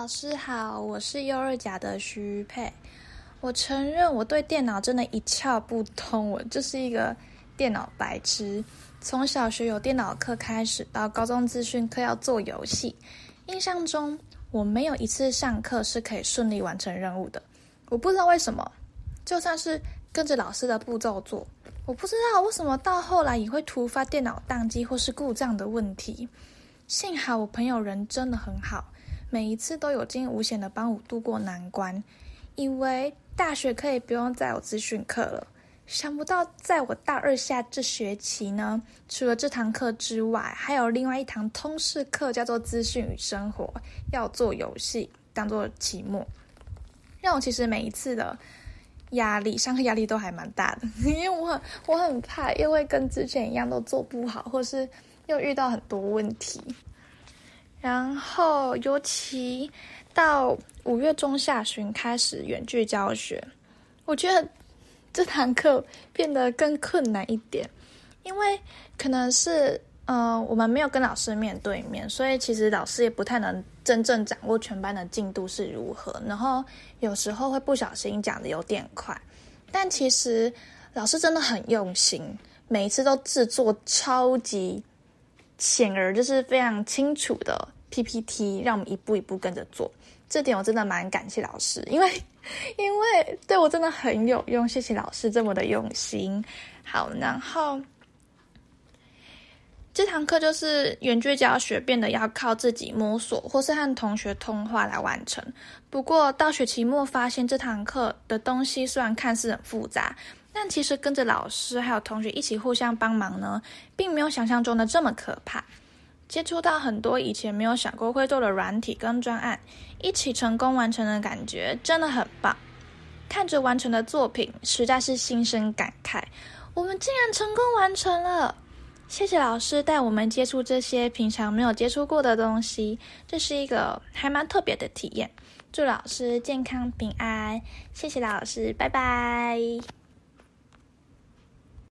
老师好，我是幼儿甲的徐佩。我承认我对电脑真的一窍不通，我就是一个电脑白痴。从小学有电脑课开始，到高中资讯课要做游戏，印象中我没有一次上课是可以顺利完成任务的。我不知道为什么，就算是跟着老师的步骤做，我不知道为什么到后来也会突发电脑宕机或是故障的问题。幸好我朋友人真的很好。每一次都有惊无险的帮我度过难关，以为大学可以不用再有资讯课了，想不到在我大二下这学期呢，除了这堂课之外，还有另外一堂通识课，叫做资讯与生活，要做游戏当做期末，让我其实每一次的压力，上课压力都还蛮大的，因为我很我很怕，因为跟之前一样都做不好，或是又遇到很多问题。然后，尤其到五月中下旬开始远距教学，我觉得这堂课变得更困难一点，因为可能是呃我们没有跟老师面对面，所以其实老师也不太能真正掌握全班的进度是如何。然后有时候会不小心讲的有点快，但其实老师真的很用心，每一次都制作超级。显而就是非常清楚的 PPT，让我们一步一步跟着做。这点我真的蛮感谢老师，因为因为对我真的很有用。谢谢老师这么的用心。好，然后这堂课就是远距教学，变得要靠自己摸索，或是和同学通话来完成。不过到学期末发现，这堂课的东西虽然看似很复杂。但其实跟着老师还有同学一起互相帮忙呢，并没有想象中的这么可怕。接触到很多以前没有想过会做的软体跟专案，一起成功完成的感觉真的很棒。看着完成的作品，实在是心生感慨。我们竟然成功完成了！谢谢老师带我们接触这些平常没有接触过的东西，这是一个还蛮特别的体验。祝老师健康平安！谢谢老师，拜拜。